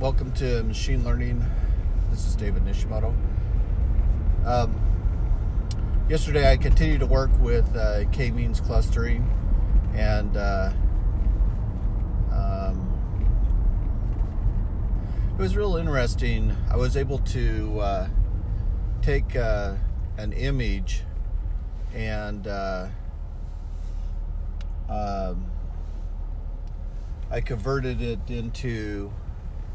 welcome to Machine Learning. This is David Nishimoto. Um, yesterday, I continued to work with uh, k-means clustering, and uh, um, it was real interesting. I was able to uh, take uh, an image and uh, um, I converted it into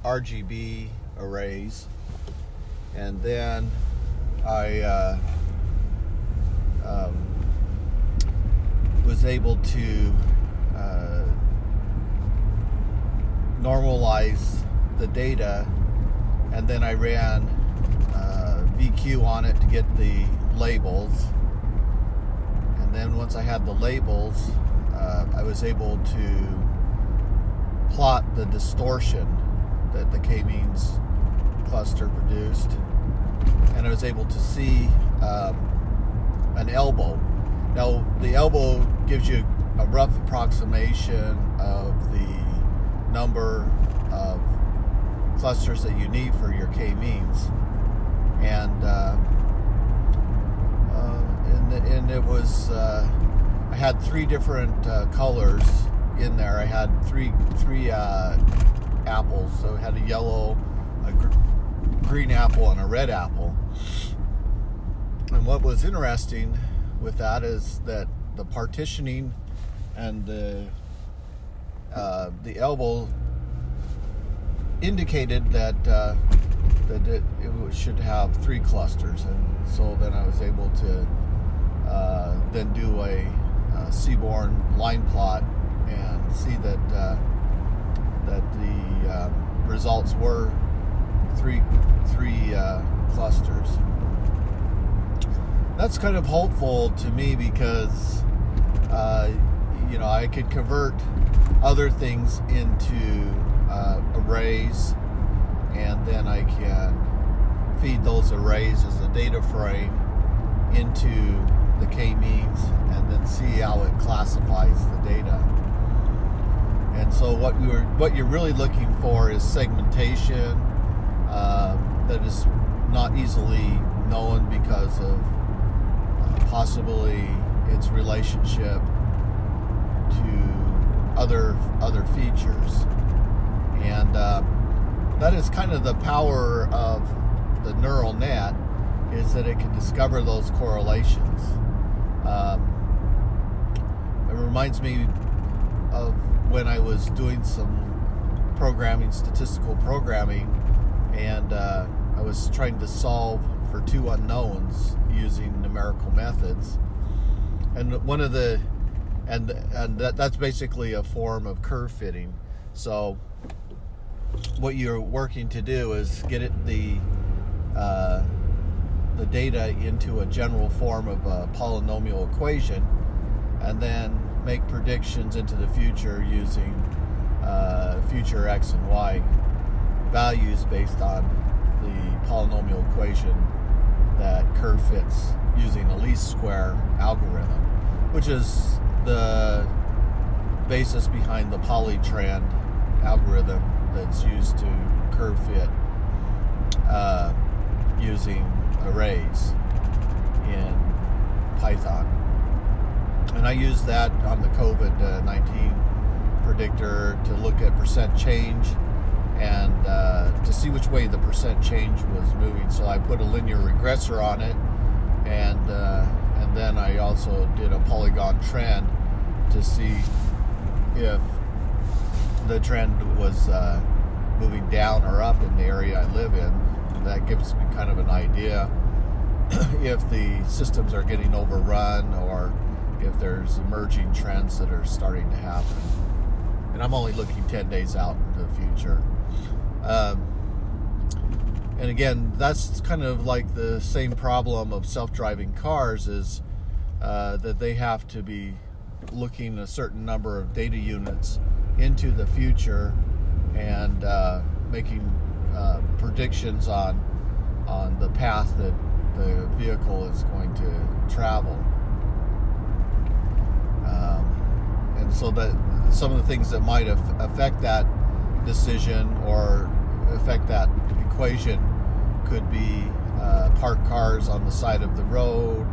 RGB arrays, and then I uh, um, was able to uh, normalize the data, and then I ran uh, VQ on it to get the labels. And then once I had the labels, uh, I was able to plot the distortion that the k-means cluster produced, and I was able to see um, an elbow. Now, the elbow gives you a rough approximation of the number of clusters that you need for your k-means, and uh, uh, and, and it was uh, I had three different uh, colors in there. I had three three uh, apples. So I had a yellow, a gr- green apple, and a red apple. And what was interesting with that is that the partitioning and the uh, the elbow indicated that uh, that it, it, should have three clusters, and so then I was able to uh, then do a, a seaborn line plot and see that uh, that the uh, results were three three uh, clusters. That's kind of hopeful to me because uh, you know I could convert other things into uh, arrays, and then I can feed those arrays as a data frame into the k-means and then see how it classifies the data. And so what you're what you're really looking for is segmentation uh, that is not easily known because of uh, possibly its relationship to other other features, and uh, that is kind of the power of the neural net is that it can discover those correlations. Um, it reminds me of when I was doing some programming, statistical programming, and uh, I was trying to solve for two unknowns using numerical methods. And one of the and and that, that's basically a form of curve fitting. So what you're working to do is get it the uh, the data into a general form of a polynomial equation, and then make predictions into the future using uh, future x and y values based on the polynomial equation that curve fits using a least square algorithm, which is the basis behind the polytrend algorithm that's used to curve fit uh, using arrays in Python and I use that on the COVID 19 predictor to look at percent change and uh, to see which way the percent change was moving. So I put a linear regressor on it, and uh, and then I also did a polygon trend to see if the trend was uh, moving down or up in the area I live in. That gives me kind of an idea if the systems are getting overrun or if there's emerging trends that are starting to happen. And I'm only looking 10 days out into the future. Um, and again, that's kind of like the same problem of self-driving cars is uh, that they have to be looking a certain number of data units into the future and uh, making uh, predictions on on the path that the vehicle is going to travel. Um, and so that some of the things that might affect that decision or affect that equation could be uh, parked cars on the side of the road,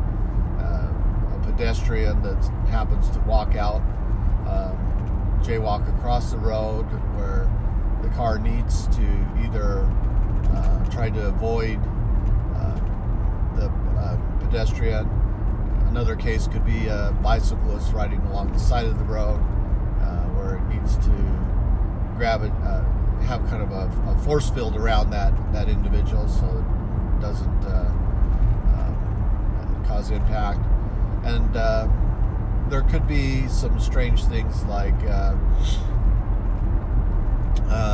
uh, a pedestrian that happens to walk out, um, jaywalk across the road where the car needs to either uh, try to avoid uh, the uh, pedestrian. Another case could be a bicyclist riding along the side of the road uh, where it needs to grab it, have kind of a, a, force field around that, that individual so it doesn't uh, uh, cause impact. And uh, there could be some strange things like uh,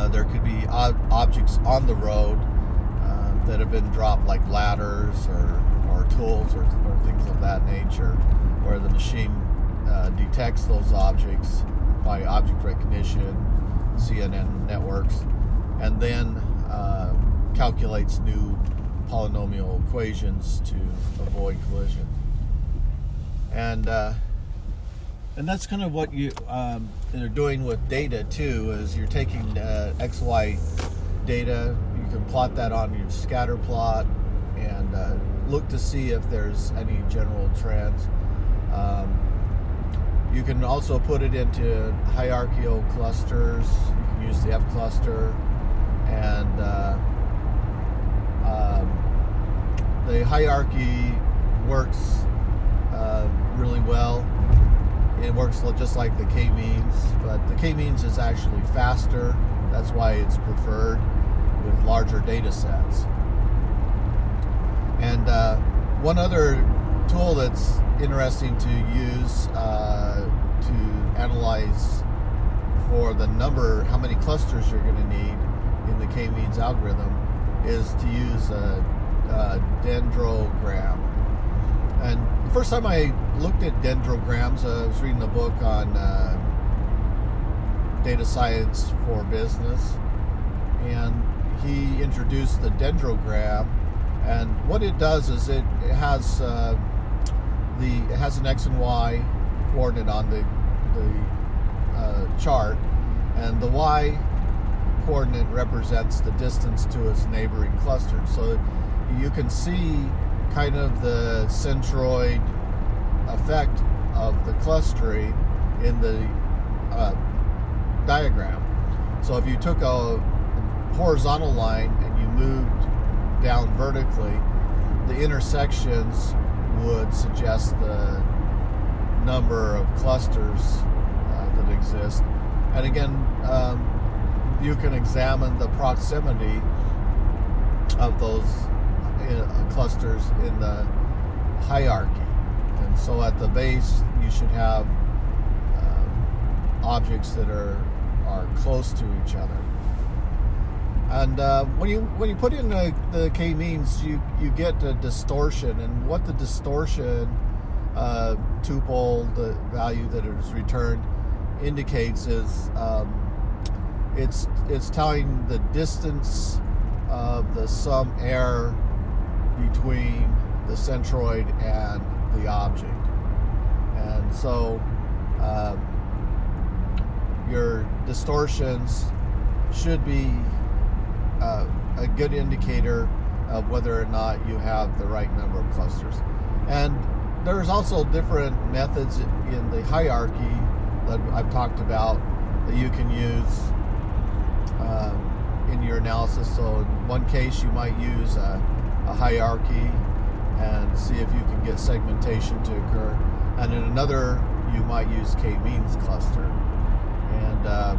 there could be ob- objects on the road uh, that have been dropped, like ladders or tools or, or things of that nature, where the machine uh, detects those objects by object recognition, CNN networks, and then uh, calculates new polynomial equations to avoid collision. And uh, and that's kind of what you um, are doing with data too is you're taking uh, xy data you can plot that on your scatter plot and uh, look to see if there's any general trends um, you can also put it into hierarchical clusters you can use the f cluster and uh, um, the hierarchy works uh, really well it works just like the k-means, but the k-means is actually faster. That's why it's preferred with larger data sets. And uh, one other tool that's interesting to use uh, to analyze for the number, how many clusters you're going to need in the k-means algorithm, is to use a, a dendrogram. And the first time I looked at dendrograms, uh, I was reading a book on uh, data science for business, and he introduced the dendrogram. And what it does is it, it has uh, the it has an x and y coordinate on the the uh, chart, and the y coordinate represents the distance to its neighboring cluster. So you can see kind of the centroid effect of the clustering in the uh, diagram. So if you took a horizontal line and you moved down vertically, the intersections would suggest the number of clusters uh, that exist. And again, um, you can examine the proximity of those uh, clusters in the hierarchy. And so at the base, you should have uh, objects that are are close to each other. And uh, when you when you put in the, the k means, you you get a distortion, and what the distortion uh, tuple, the value that is returned, indicates is um, it's it's telling the distance of the sum error between the centroid and the object. And so um, your distortions should be uh, a good indicator of whether or not you have the right number of clusters. And there's also different methods in the hierarchy that I've talked about that you can use um, in your analysis. So in one case, you might use a, a hierarchy and see if you can get segmentation to occur. And in another, you might use k-means cluster. And uh,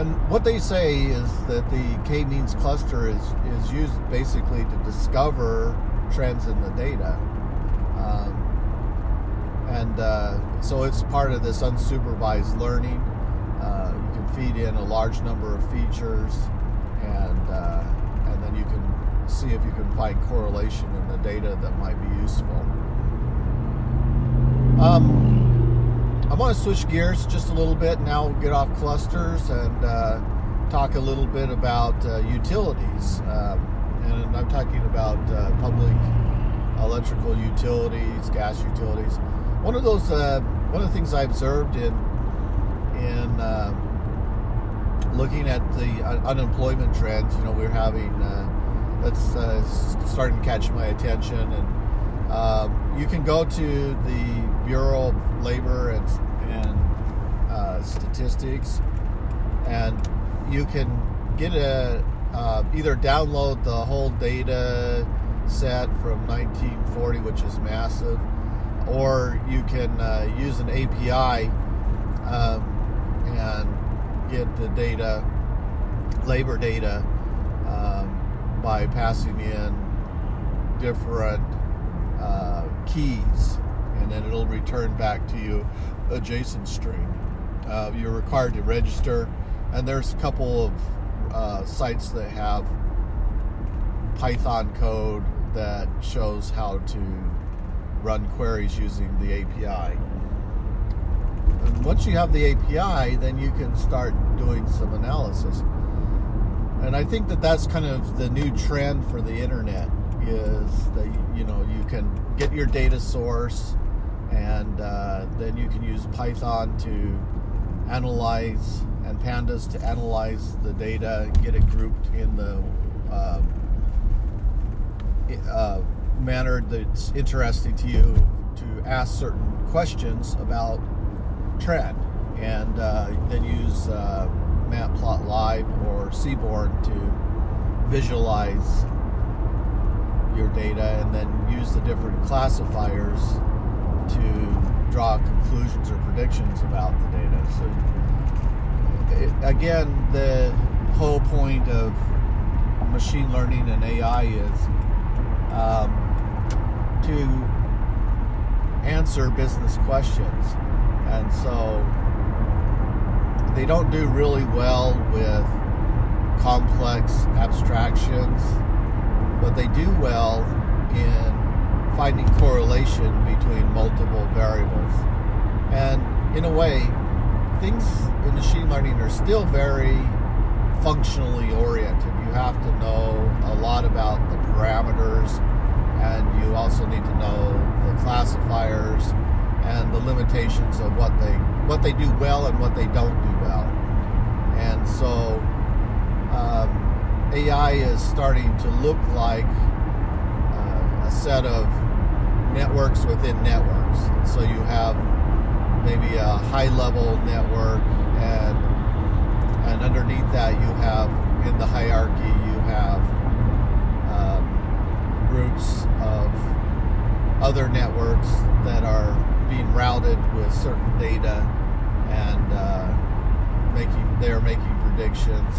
and what they say is that the k-means cluster is is used basically to discover trends in the data. Um, and uh, so it's part of this unsupervised learning. Uh, you can feed in a large number of features, and uh, and then you can see if you can find correlation in the data that might be useful. Um, I want to switch gears just a little bit now, get off clusters and uh, talk a little bit about uh, utilities. Um, and I'm talking about uh, public electrical utilities, gas utilities. One of those, uh, one of the things I observed in in looking at the unemployment trends, you know, we're having uh, that's uh, starting to catch my attention, and um, you can go to the Bureau of Labor and, and uh, Statistics, and you can get a uh, either download the whole data set from 1940, which is massive, or you can uh, use an API um, and get the data, labor data, um, by passing in different uh, keys, and then it'll return back to you a JSON string. Uh, you're required to register, and there's a couple of uh, sites that have Python code that shows how to run queries using the API. And once you have the API, then you can start doing some analysis. And I think that that's kind of the new trend for the internet is that you know you can get your data source and uh, then you can use Python to analyze and pandas to analyze the data, get it grouped in the uh, uh, manner that's interesting to you to ask certain questions about trend, and uh, then use uh, Matplotlib or Seaborn to visualize your data, and then use the different classifiers to draw conclusions or predictions about the data. So, it, again, the whole point of machine learning and AI is um, to answer business questions. And so they don't do really well with complex abstractions, but they do well in finding correlation between multiple variables. And in a way, things in machine learning are still very functionally oriented. You have to know a lot about the parameters, and you also need to know the classifiers and the limitations of what they what they do well and what they don't do well. And so um, AI is starting to look like set of networks within networks. So you have maybe a high level network and and underneath that you have in the hierarchy you have um, groups of other networks that are being routed with certain data and uh, making they are making predictions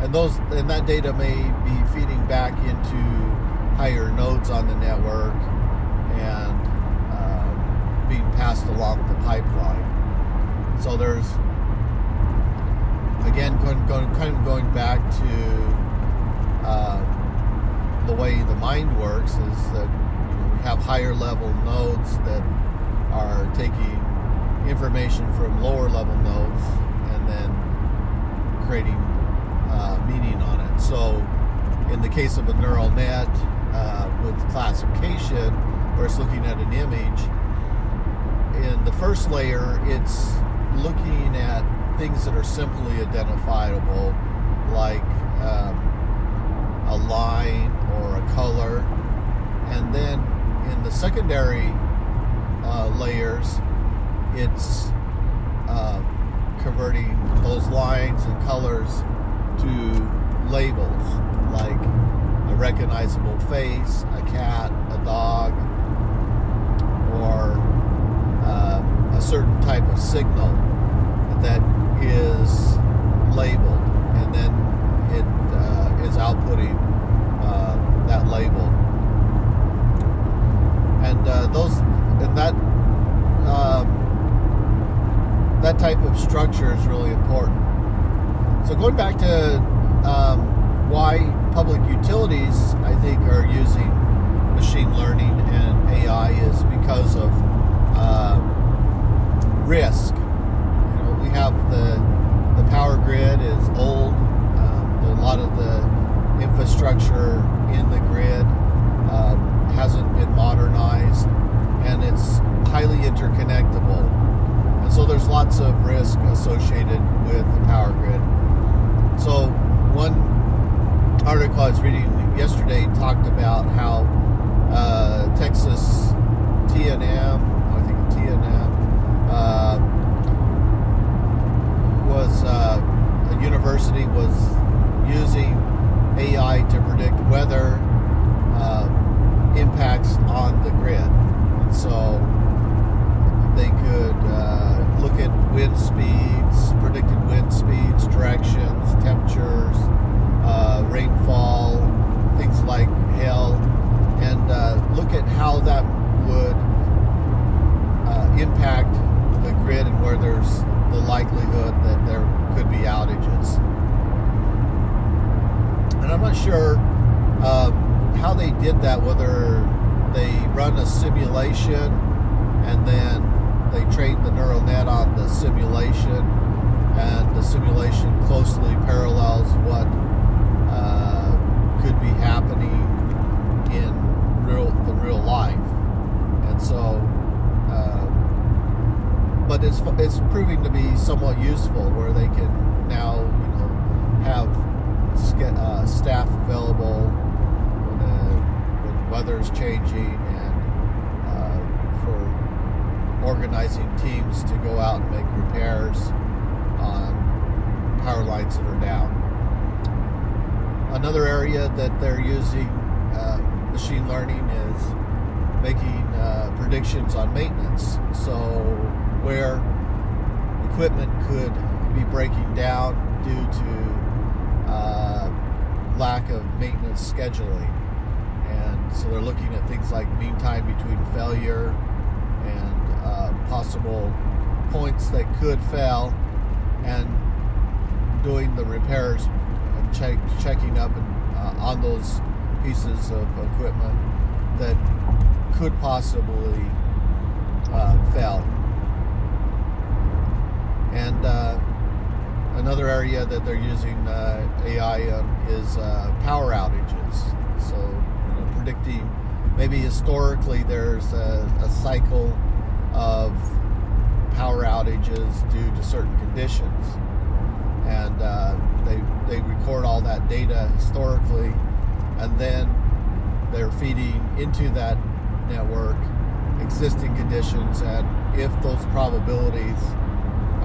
and those and that data may be feeding back into higher nodes on the network and uh, being passed along the pipeline so there's again going, going kind of going back to uh, the way the mind works is that we have higher level nodes that are taking information from lower level nodes and then creating uh, meaning on it. So, in the case of a neural net uh, with classification, where it's looking at an image, in the first layer, it's looking at things that are simply identifiable, like um, a line or a color. And then in the secondary uh, layers, it's uh, converting those lines and colors to labels like a recognizable face, a cat, a dog, or uh, a certain type of signal that is labeled and then it uh, is outputting uh, that label. And uh, those and that um, that type of structure is really important. So going back to um, why public utilities, I think, are using machine learning and AI is because of uh, risk we have the the power grid is old. Um, a lot of the infrastructure in the grid um, hasn't been modernized, and it's highly interconnectable. And so there's lots of risk associated with the power grid article I was reading yesterday talked about how uh, it's it's proving to be somewhat useful, where they can now you know have uh, staff available when, the, when weather's changing and uh, for organizing teams to go out and make repairs on power lines that are down. Another area that they're using uh, machine learning is making uh, predictions on maintenance. So where equipment could be breaking down due to uh, lack of maintenance scheduling. And so they're looking at things like mean time between failure and uh, possible points that could fail and doing the repairs and check, checking up and, uh, on those pieces of equipment that could possibly uh, fail. And uh, another area that they're using uh, AI is uh, power outages. So, you know, predicting maybe historically there's a, a cycle of power outages due to certain conditions, and uh, they they record all that data historically, and then they're feeding into that network existing conditions, and if those probabilities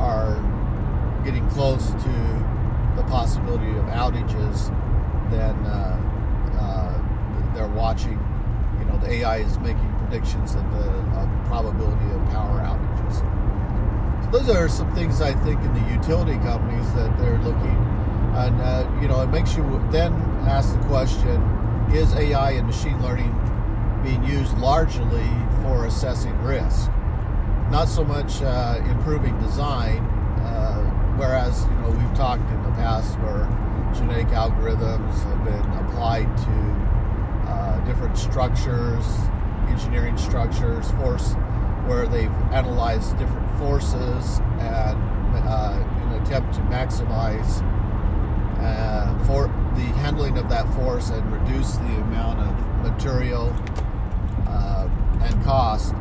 are getting close to the possibility of outages, then uh, uh, they're watching. You know, the AI is making predictions of the probability of power outages. So those are some things I think in the utility companies that they're looking, and uh, you know, it makes you then ask the question: Is AI and machine learning being used largely for assessing risk? Not so much uh, improving design, uh, whereas you know we've talked in the past where genetic algorithms have been applied to uh, different structures, engineering structures, force, where they've analyzed different forces and uh, in an attempt to maximize uh, for the handling of that force and reduce the amount of material and cost.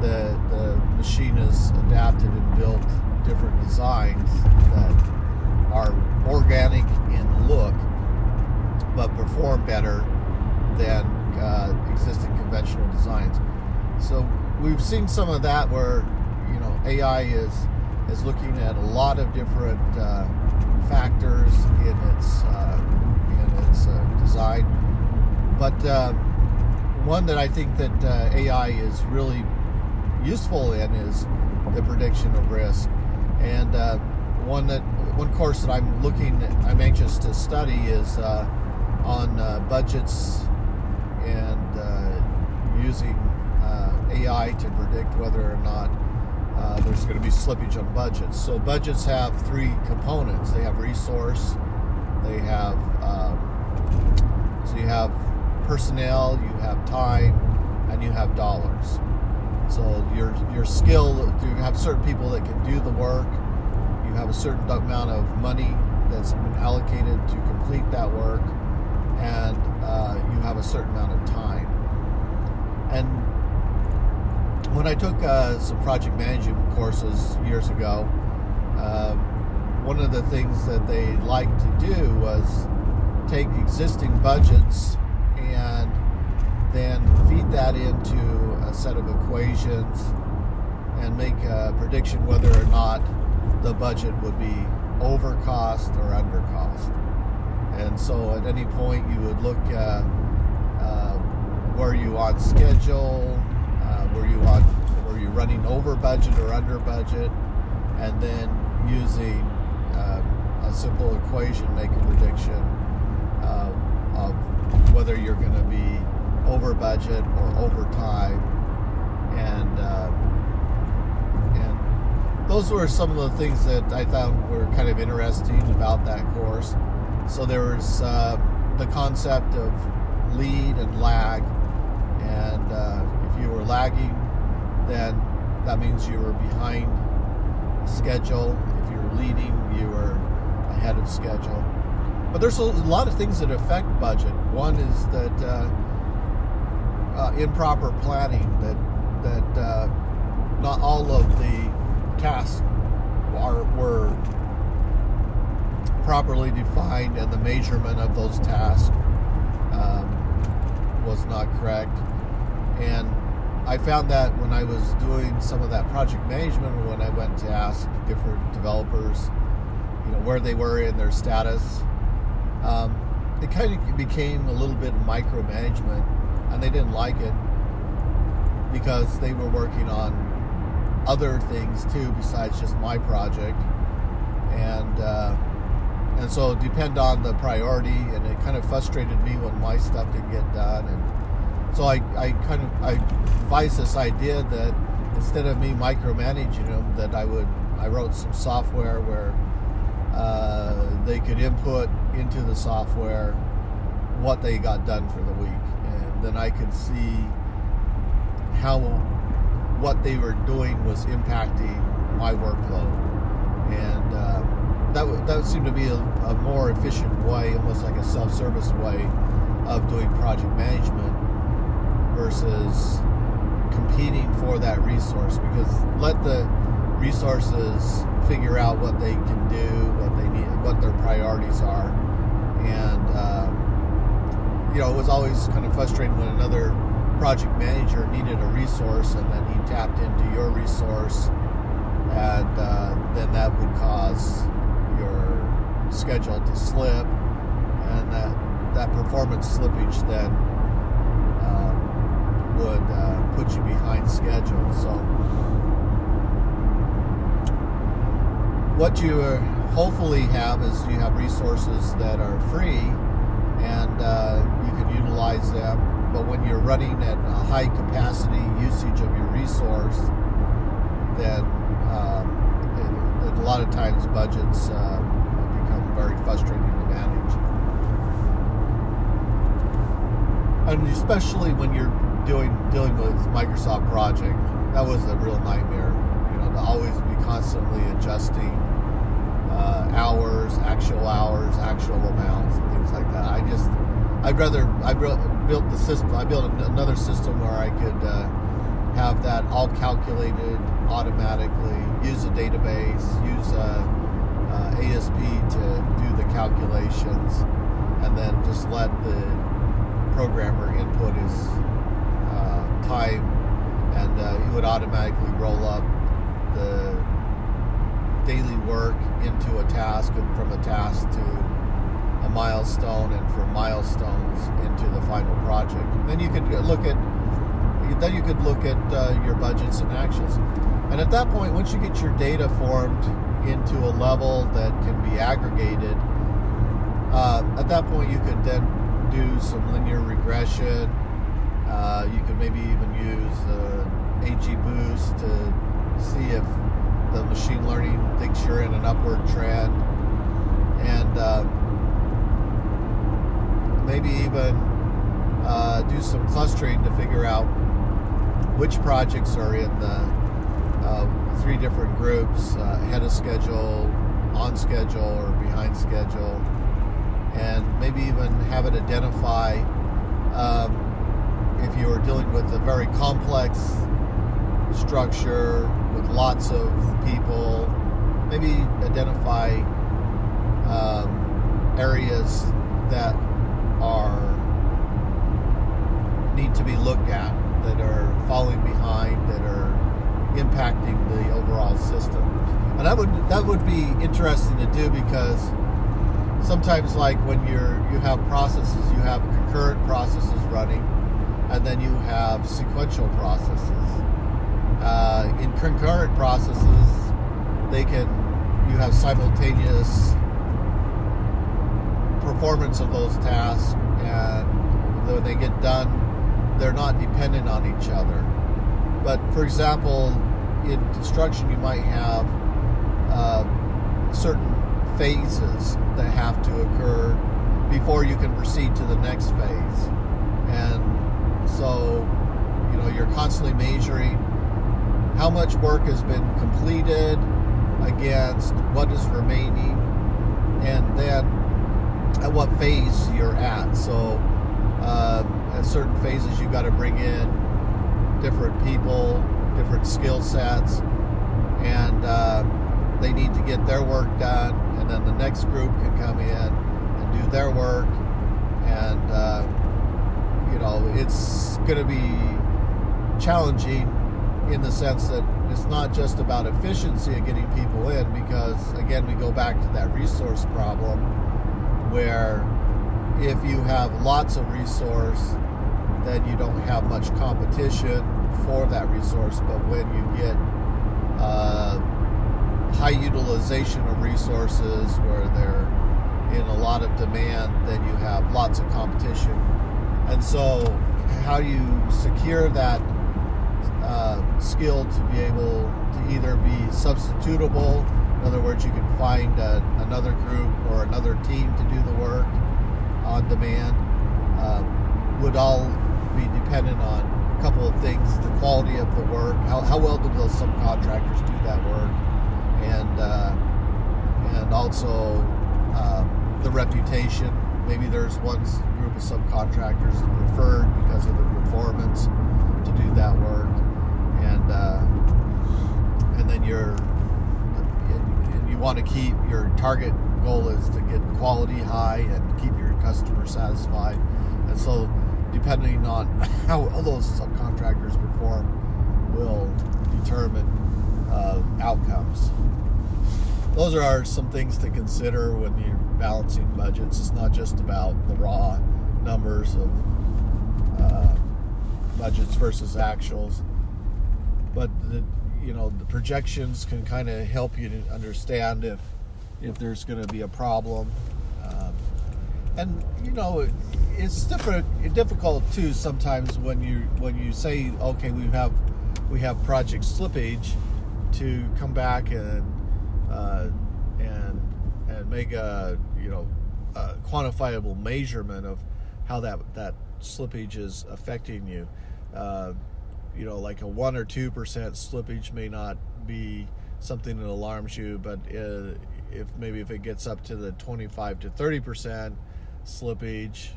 The, the machine is adapted and built different designs that are organic in look but perform better than uh, existing conventional designs. So we've seen some of that where you know AI is is looking at a lot of different uh, factors in its uh, in its uh, design, but uh, one that I think that uh, AI is really useful in is the prediction of risk, and uh, one that one course that I'm looking I'm anxious to study is on budgets and using AI to predict whether or not uh, there's going to be slippage on budgets. So budgets have three components. They have resource, they have um, so you have personnel, you have time, and you have dollars. So your your skill, you have certain people that can do the work. You have a certain amount of money that's been allocated to complete that work, and uh, you have a certain amount of time. And when I took uh, some project management courses years ago, uh, one of the things that they liked to do was take existing budgets and then feed that into a set of equations and make a prediction whether or not the budget would be over cost or under cost. And so at any point you would look at uh, were you on schedule, uh, were you on, were you running over budget or under budget, and then using um, a simple equation make a prediction uh, of whether you're going to be over budget or over time, and uh, and those were some of the things that I thought were kind of interesting about that course. So there was uh, the concept of lead and lag, and uh, if you were lagging, then that means you were behind schedule. If you were leading, you were ahead of schedule. But there's a lot of things that affect budget. One is that uh, uh, improper planning, that that uh, not all of the tasks are were properly defined, and the measurement of those tasks um, was not correct. And I found that when I was doing some of that project management, when I went to ask different developers, you know, where they were in their status, um, it kind of became a little bit micromanagement, and they didn't like it because they were working on other things too besides just my project, and uh, and so depend on the priority, and it kind of frustrated me when my stuff didn't get done, and so I, I kind of I devised this idea that instead of me micromanaging them, that I would I wrote some software where uh, they could input into the software what they got done for the week, and then I could see how what they were doing was impacting my workload, and uh, that w- that seemed to be a, a more efficient way, almost like a self-service way of doing project management versus competing for that resource. Because let the resources figure out what they can do, what they need, what their priorities are, and um, you know it was always kind of frustrating when another project manager needed a resource and then he tapped into your resource and uh, then that would cause your schedule to slip and that that performance slippage then uh, would uh, put you behind schedule. So what you hopefully have is you have resources that are free and uh, you can utilize them but when you're running at a high capacity usage of your resource, then um, it, a lot of times budgets uh, become very frustrating to manage. And especially when you're doing dealing with Microsoft Project, that was a real nightmare. You know, to always be constantly adjusting uh, hours, actual hours, actual amounts, and things like that. I just I'd rather I built the system. I built another system where I could uh, have that all calculated automatically. Use a database. Use a, a ASP to do the calculations, and then just let the programmer input his uh, time, and uh, he would automatically roll up the daily work into a task, and from a task to milestone and from milestones into the final project. Then you could look at then you could look at uh, your budgets and actions. And at that point, once you get your data formed into a level that can be aggregated, uh, at that point you could then do some linear regression. Uh, you could maybe even use uh, XGBoost to see if the machine learning thinks you're in an upward trend. And uh, maybe even uh, do some clustering to figure out which projects are in the uh, three different groups uh, ahead of schedule, on schedule, or behind schedule, and maybe even have it identify um, if you are dealing with a very complex structure with lots of people, maybe identify um, areas that are need to be looked at, that are falling behind, that are impacting the overall system. And that would that would be interesting to do because sometimes like when you're you have processes, you have concurrent processes running, and then you have sequential processes. Uh, in concurrent processes, they can you have simultaneous performance of those tasks, and when they get done, they're not dependent on each other. But for example, in construction, you might have uh, certain phases that have to occur before you can proceed to the next phase. And so, you know, you're constantly measuring how much work has been completed against what is remaining, and then at what phase you're at. So, uh, at certain phases, you've got to bring in different people, different skill sets, and uh, they need to get their work done, and then the next group can come in and do their work, and uh, you know it's going to be challenging in the sense that it's not just about efficiency of getting people in, because again we go back to that resource problem where if you have lots of resource then you don't have much competition for that resource but when you get uh, high utilization of resources where they're in a lot of demand, then you have lots of competition. And so, how you secure that uh, skill to be able to either be substitutable, in other words, you can find a, another group or another team to do the work on demand, uh, would all be dependent on a couple of things the quality of the work, how, how well do those subcontractors do that work and uh, and also um, the reputation. Maybe there's one group of subcontractors preferred because of the performance to do that work, and uh, and then you're want to keep your target goal is to get quality high and keep your customer satisfied, and so depending on how those subcontractors perform will determine uh, outcomes. Those are some things to consider when you're balancing budgets. It's not just about the raw numbers of uh, budgets versus actuals, but the, you know the projections can kind of help you to understand if if there's going to be a problem. Um, and you know it's different difficult too sometimes when you when you say okay we have we have project slippage to come back and uh, and and make a you know a quantifiable measurement of how that that slippage is affecting you. Uh, you know, like a one or two percent slippage may not be something that alarms you, but uh, if maybe if it gets up to the 25 to 30 percent slippage,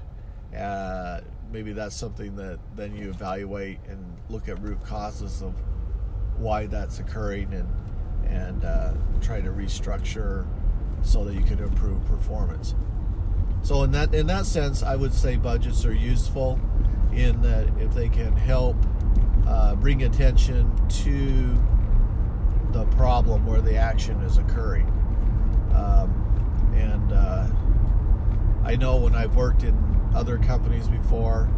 uh, maybe that's something that then you evaluate and look at root causes of why that's occurring and and uh, try to restructure so that you can improve performance. So in that in that sense, I would say budgets are useful in that if they can help uh, bring attention to the problem where the action is occurring. Um, and uh, I know when I've worked in other companies before,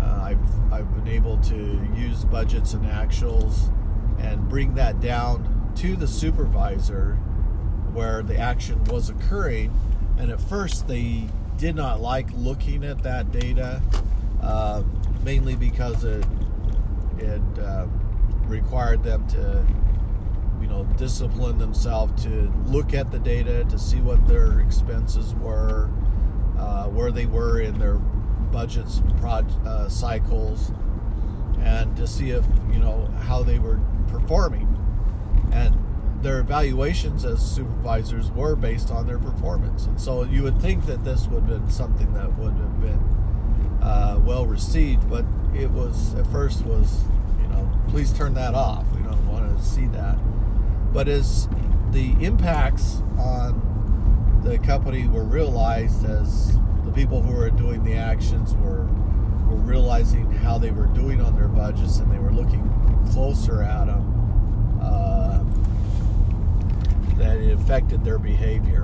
uh, I've I've been able to use budgets and actuals and bring that down to the supervisor where the action was occurring. And at first, they did not like looking at that data, uh, mainly because it it uh, required them to, you know, discipline themselves to look at the data to see what their expenses were, uh, where they were in their budgets, uh, cycles, and to see if you know how they were performing. And their evaluations as supervisors were based on their performance. And so you would think that this would have been something that would have been uh, well received, but it was at first was, you know, please turn that off. We don't want to see that. But as the impacts on the company were realized as the people who were doing the actions were were realizing how they were doing on their budgets and they were looking closer at them, uh, that it affected their behavior.